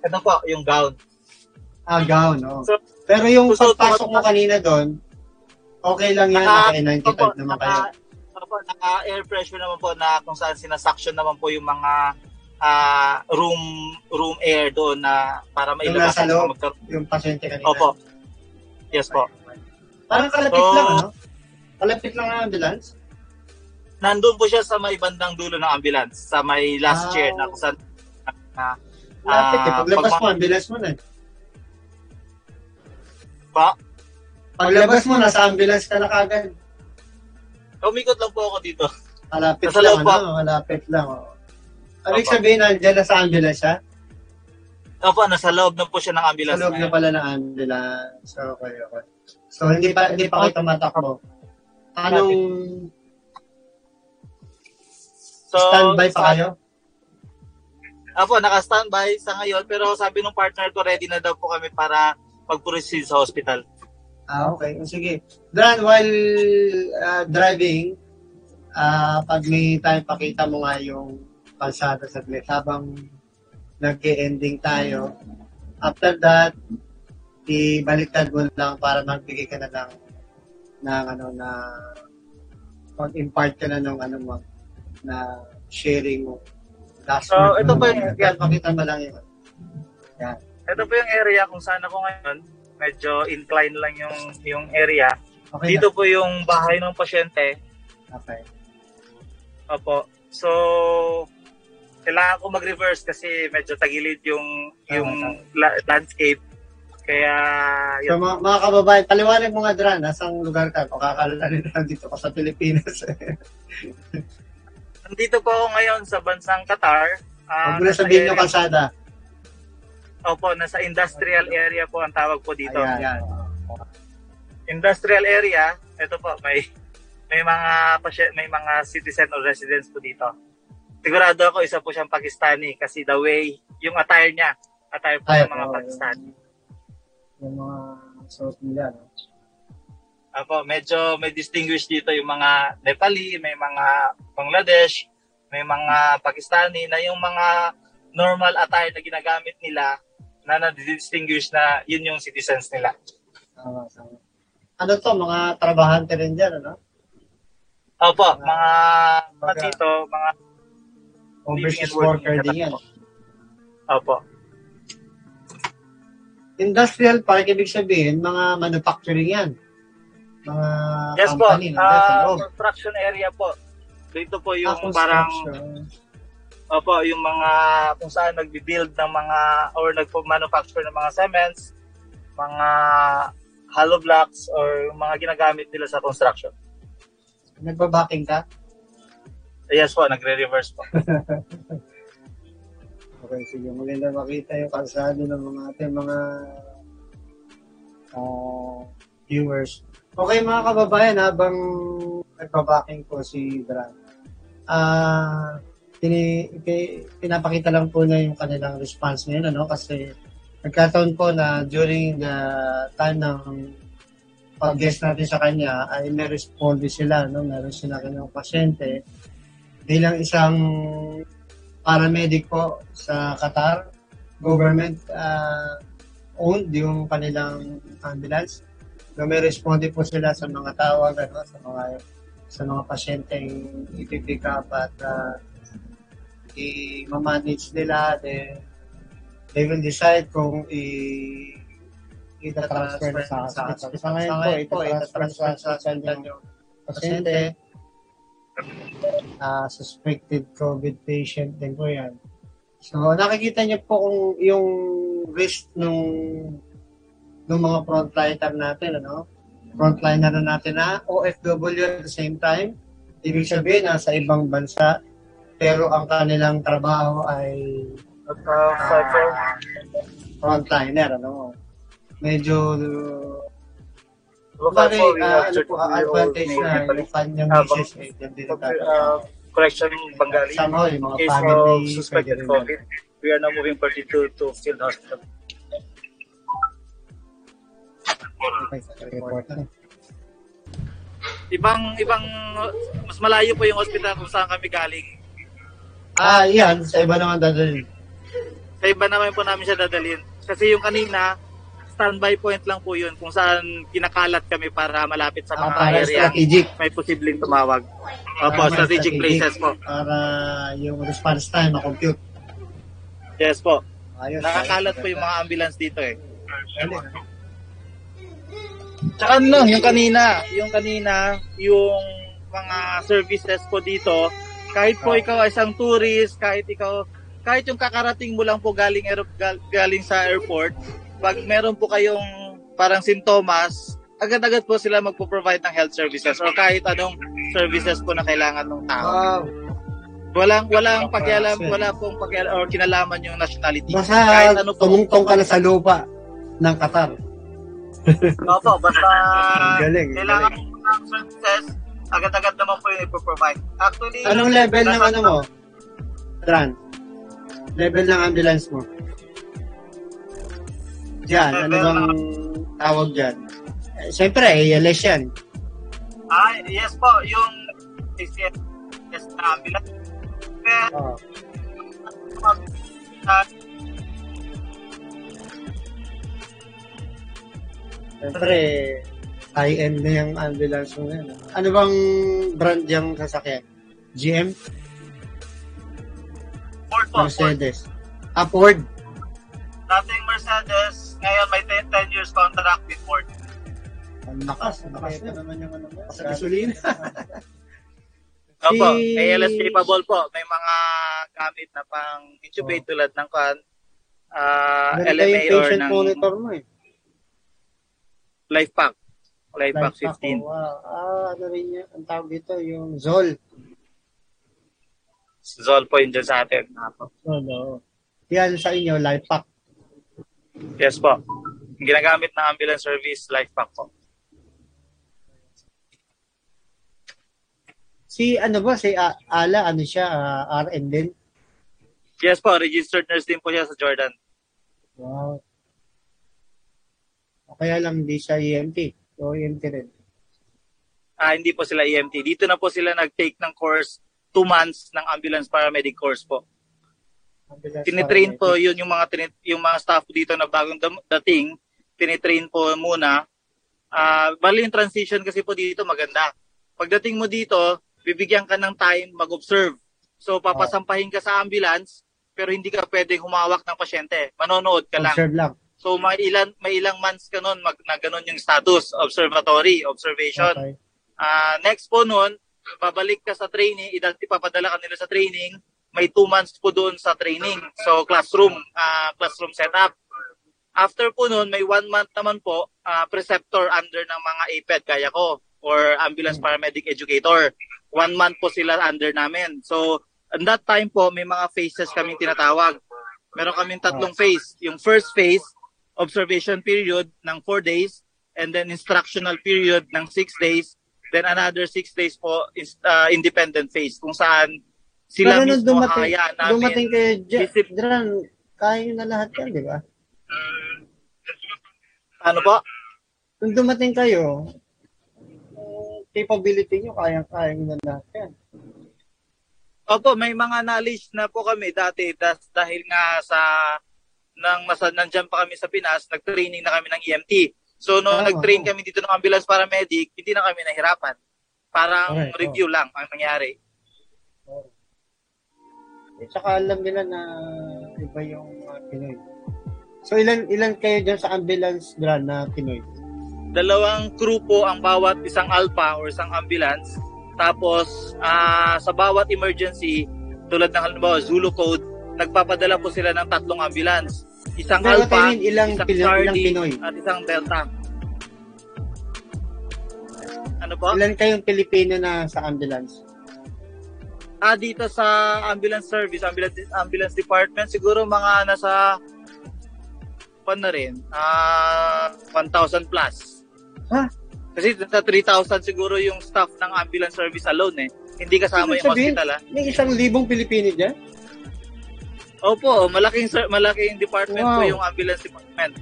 Ito po, yung gown. Ah, gown, no? So, Pero yung so, so, pagpasok mo kanina doon, okay lang yan, Naka- naka-N95 Opo, naman kayo. naka, naka-air pressure naman po na kung saan sinasuction naman po yung mga ah, room room air doon na para Yung mailabas nasa at loob? magkaroon. Yung pasyente kanina. Opo. Yes po. Parang kalapit So- lang, ano? Kalapit lang ang ambulance. Nandun po siya sa may bandang dulo ng ambulance, sa may last Ah. chair na kung saan na Kalapit eh. Ah, Paglabas pag- mo, ambulance mo na. eh. pa. Paglabas mo, nasa ambulance ka na kagad. Umikot lang po ako dito. Kalapit Nasa lang, ano? Kalapit lang, oh. Ibig Opo. sabihin, nandiyan na sa ambulance siya? Opo, nasa loob na po siya ng Sa ambulance. loob na ngayon. pala ng ambulance. Okay, okay. So, hindi pa, hindi pa kayo tumatakbo. Anong So, standby pa sa- kayo? Opo, naka-standby sa ngayon pero sabi ng partner ko ready na daw po kami para mag-proceed sa hospital. Ah, okay. Sige. Dan, while uh, driving, ah pag may time, pakita mo nga yung kalsada sa habang nag-ending tayo. After that, ibaliktad mo lang para magbigay ka na ng, ng ano na mag-impart ka na ng ano mo na sharing mo. Last So, ito pa yung- Yan, pakita mo lang yun. Ito po yung area kung saan ako ngayon. Medyo incline lang yung yung area. Okay Dito po yung bahay ng pasyente. na. Okay. Opo. So, kailangan ko mag-reverse kasi medyo tagilid yung yung la- landscape. Kaya, So yun. mga, mga kababayan, paliwanag mo nga Dran, nasang lugar ka? O kakaalala nila dito ka sa Pilipinas. Nandito po ako ngayon sa bansang Qatar. Ah, Huwag mo na nasa sabihin yung kalsada. Opo, nasa industrial area po ang tawag po dito. Ayan. Industrial area, ito po, may may mga may mga citizen or residents po dito. Sigurado ako isa po siyang Pakistani kasi the way yung attire niya, attire po Ay, ng mga oo, Pakistani. Yung mga suot nila. No? Apo, medyo may distinguished dito yung mga Nepali, may mga Bangladesh, may mga Pakistani na yung mga normal attire na ginagamit nila na na-distinguish na yun yung citizens nila. Tama, tama. Ano to, mga trabahante rin dyan, ano? Opo, mga mga Baga- dito, mga Overseas worker din yan. po. Opo. Industrial park, ibig sabihin, mga manufacturing yan. Mga Yes po, company loob. construction area po. Dito po yung Ah, parang. Opo, yung mga kung saan nagbi-build ng mga or nagpo-manufacture ng mga cements, mga hollow blocks or yung mga ginagamit nila sa construction. Nagbabacking ka? Yes po, nagre-reverse po. Okay, sige. Maganda makita yung kalsado ng mga ating mga ah, viewers. Okay mga kababayan, habang nagbabaking po si Brad, ah tini, pi- pinapakita lang po niya yung kanilang response ngayon, ano? Kasi nagkataon po na during the time ng pag-guest natin sa kanya ay may responde sila, no? Meron sila kanyang pasyente bilang isang paramedic po sa Qatar, government uh, owned yung kanilang ambulance. So, may responde po sila sa mga tawag ano, sa mga sa mga pasyenteng ipipick up at uh, i-manage nila then they will decide kung i ita-transfer sa hospital. Sa ngayon po, ita-transfer sa hospital yung pasyente ah, suspected COVID patient din po yan. So, nakikita niyo po kung yung risk nung nung mga frontliner natin, ano? Frontliner na natin na OFW at the same time. Ibig sabihin, nasa ibang bansa, pero ang kanilang trabaho ay uh, frontliner, ano? Medyo Bali, po, ah, have ano po, ang 32-year-old advantage na yung kanyang Ah, misis eh, yan din Uh, correction, Bengali. Somehow, yung mga case of suspected COVID. We are now moving 42 to field hospital. Ibang, ibang, mas malayo po yung hospital kung saan kami galing. Ah, yan. Sa iba naman dadalhin. Sa iba naman po namin siya dadalhin. Kasi yung kanina, standby point lang po yun kung saan kinakalat kami para malapit sa Ah, mga para area strategic. may posibleng tumawag. Opo, Para strategic places po. Para yung response time ma-compute. Yes po. Ayos. Nakakalat po yung mga ambulance dito eh. Ah. Tsaka ano, yung kanina, yung kanina, yung mga services po dito, kahit po Ah. ikaw ay isang tourist, kahit ikaw, kahit yung kakarating mo lang po galing, galing sa airport, pag meron po kayong parang sintomas, agad-agad po sila magpo-provide ng health services or kahit anong services po na kailangan ng tao. Wow. Walang walang pakialam, wala pong pakialam or kinalaman yung nationality. Basta kahit ano po. tumungtong ka na sa lupa ng Qatar. Opo, basta Galing, kailangan galing. po ng services, agad-agad naman po yung ipoprovide. Actually, Anong level ng ano mo? Tran? Level ng ambulance mo? Diyan, ano bang tawag dyan? Eh, Siyempre, ALS yan. Ah, yes po, yung ACS na ambulance. Kaya, Oh. Siyempre, high-end na yung ambulance mo yan. Ano bang brand yung sasakyan? GM? Ford po, Ford. Mercedes? Upward? Ngayon may 10, 10 years contract with Ford. Ang lakas. Ang lakas na naman yung ano mo. Sa gasolina. Opo, Si- ALS capable po. May mga gamit na pang intubate Oh. tulad ng kan uh, Ganda LMA yung or ng monitor mo eh. Life Pack. Life Pack Life pack, 15. oh, wow. Ah, ano rin yun? Ang tawag dito, yung Zol. Zol po yun dyan sa atin. Zol, oo. Yan sa inyo, life pack. Yes po. Ginagamit ng ambulance service, Life Pack po. Si ano ba, si A- Ala, ano siya, ah, RN din? Yes po, registered nurse din po siya sa Jordan. Wow. O kaya lang hindi siya EMT. O EMT rin. ah, hindi po sila EMT. Dito na po sila nag-take ng course, two months ng ambulance paramedic course po. Tinitrain po yun yung mga tini- yung mga staff dito na bagong dating, tinitrain po muna. Ah, bali yung transition kasi po dito maganda. Pagdating mo dito, bibigyan ka ng time mag-observe. So papasampahin ka sa ambulance pero hindi ka pwedeng humawak ng pasyente. Manonood ka lang. Observe lang. So may ilan may ilang months ka noon mag na ganun yung status, observatory, observation. Okay. Ah, next po noon, babalik ka sa training, ipapadala ka nila sa training, may two months po doon sa training. So classroom, ah, classroom setup. After po noon, may one month naman po, ah, preceptor under ng mga APED, kaya ko, or ambulance paramedic educator. One month po sila under namin. So, at that time po, may mga phases kaming tinatawag. Meron kaming tatlong phase. Yung first phase, observation period ng 4 days, and then instructional period ng 6 days, then another 6 days po is uh, independent phase kung saan sila Pero mismo dumating, haya namin. dumating kayo Isip- dyan, kaya nyo na lahat yan, di ba? Ano po? Nung dumating kayo, capability nyo, kaya-kaya nyo na lahat yan. Opo, may mga knowledge na po kami dati das, dahil nga sa nang nasa nandiyan pa kami sa Pinas, nag-training na kami ng EMT. So nung Ah, nag-train oo. kami dito ng ambulance paramedic, hindi na kami nahirapan. Parang Okay, review lang ang nangyari. Eh, tsaka alam nila na iba yung mga Pinoy. So ilan ilan kayo dyan sa ambulance brand na Pinoy? Dalawang crew po ang bawat isang alpha or isang ambulance. Tapos ah, sa bawat emergency, tulad ng halimbawa Zulu Code, nagpapadala po sila ng tatlong ambulance. Isang Pero alpha, ilang, isang ilang Charlie, Pinoy? at isang Delta. Ano po? Ilan kayong Pilipino na sa ambulance? Ah, dito sa ambulance service, ambulance, ambulance department, siguro mga nasa pan na rin, ah 1,000 plus. Ha? Kasi nasa 3,000 siguro yung staff ng ambulance service alone eh. Hindi kasama yung sabihin- hospital ah. May isang libong Pilipino dyan? Opo, malaking malaking department po Wow. yung ambulance department.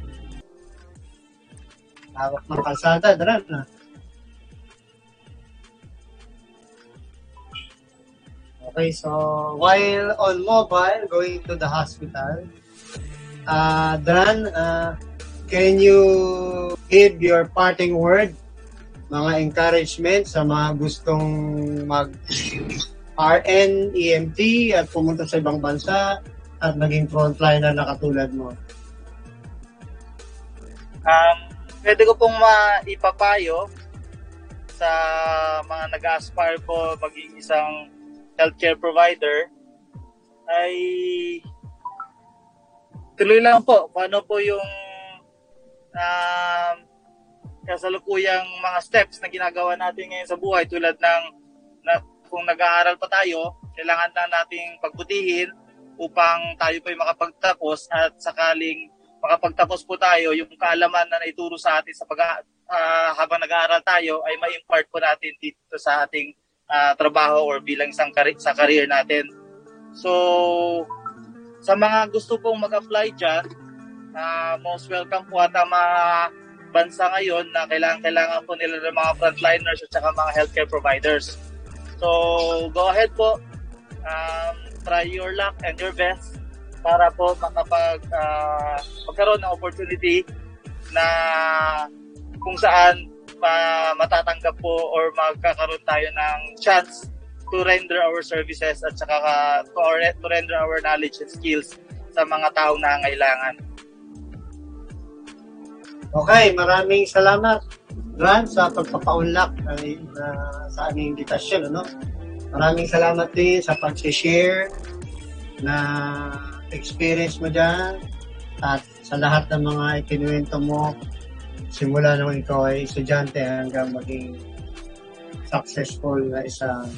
Hawak ng kalsada, dran na. Okay, so while on mobile, going to the hospital, uh, Dran, uh, can you give your parting word, mga encouragement sa mga gustong mag RN, EMT at pumunta sa ibang bansa at maging frontliner na katulad mo? Um, pwede ko pong maipapayo sa mga nag-aspire po maging isang healthcare provider ay tuloy lang po kung ano po yung um, kasalukuyang mga steps na ginagawa natin ngayon sa buhay tulad ng na, kung nag-aaral pa tayo, kailangan na nating pagbutihin upang tayo po'y makapagtapos at sakaling makapagtapos po tayo, yung kaalaman na naituro sa atin sa pag ah, habang nag-aaral tayo ay ma-impart po natin dito sa ating ah, trabaho or bilang isang kari- sa career natin. So, sa mga gusto pong mag-apply dyan, ah, most welcome po at ang mga bansa ngayon na kailangan-kailangan po nila ng mga frontliners at saka mga healthcare providers. So, go ahead po. Um, try your luck and your best para po makapag ah, magkaroon ng opportunity na kung saan ma- matatanggap po or magkakaroon tayo ng chance to render our services at saka ka- to, or- to render our knowledge and skills sa mga taong nangangailangan. Okay, maraming salamat, Ran, sa pagpapaunlak ay, uh, sa aming invitasyon. Ano? Maraming salamat din sa pag-share na experience mo dyan at sa lahat ng mga ikinuwento mo simula nung ikaw ay estudyante hanggang maging successful na isang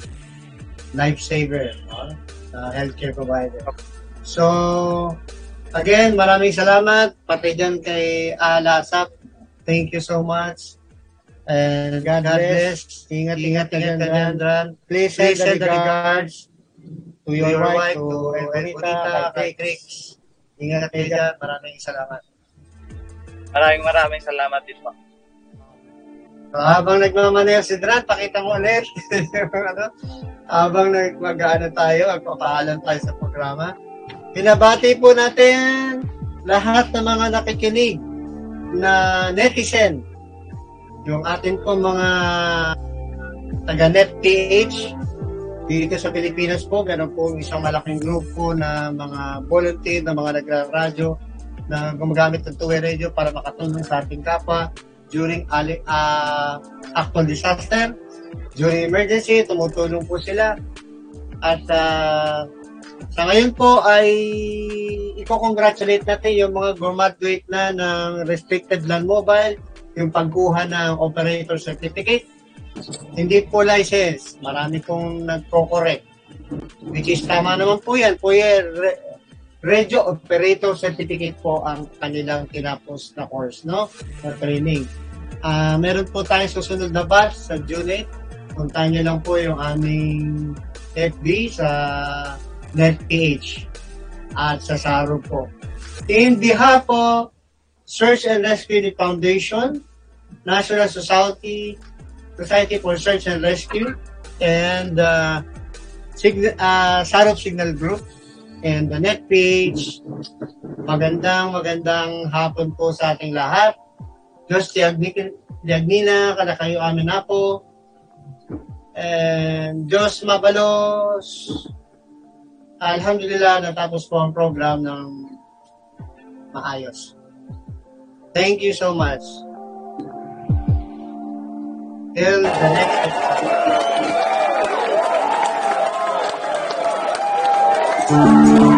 lifesaver no? sa healthcare provider. So, Again, maraming salamat. Pati dyan kay Alasap. Thank you so much. And God, bless. Ingat, ingat, ingat ka dyan, Dran. Please send, the regards to your, wife, to Bonita, kay Crix. Ingat kayo dyan. Maraming salamat. Maraming maraming salamat din po. So, habang nagmamaneho si Dran, pakita mo ulit. ano, habang nag mag-ano tayo, magpapaalam tayo sa programa. Pinabati po natin lahat ng mga nakikinig na netizen. Yung atin po mga taga-NetPH dito sa Pilipinas po, meron po isang malaking grupo na mga volunteer na mga nagra-radyo na gumagamit ng two-way radio para makatulong sa ating kapwa during uh, actual disaster, during emergency, tumutulong po sila. At uh, sa ngayon po ay i-congratulate natin yung mga graduate na ng restricted land mobile, yung pagkuha ng operator certificate, hindi po license. Marami pong nagko-correct. Which is tama naman po yan. Po yan, radio operator certificate po ang kanilang tinapos na course, no? Na training. Uh, meron po tayong susunod na batch sa June 8. Puntahan nyo lang po yung aming FB sa NetPH at sa SARO po. In behalf of Search and Rescue Foundation, National Society Society for Search and Rescue, and uh, Sign- uh, Sarop Signal Group, and the net page. Magandang, magandang hapon po sa ating lahat. Diyos diagnina, kada kayo amin na po. And Diyos mabalos. Alhamdulillah, natapos po ang program ng maayos. Thank you so much. Till the next episode. Thank you.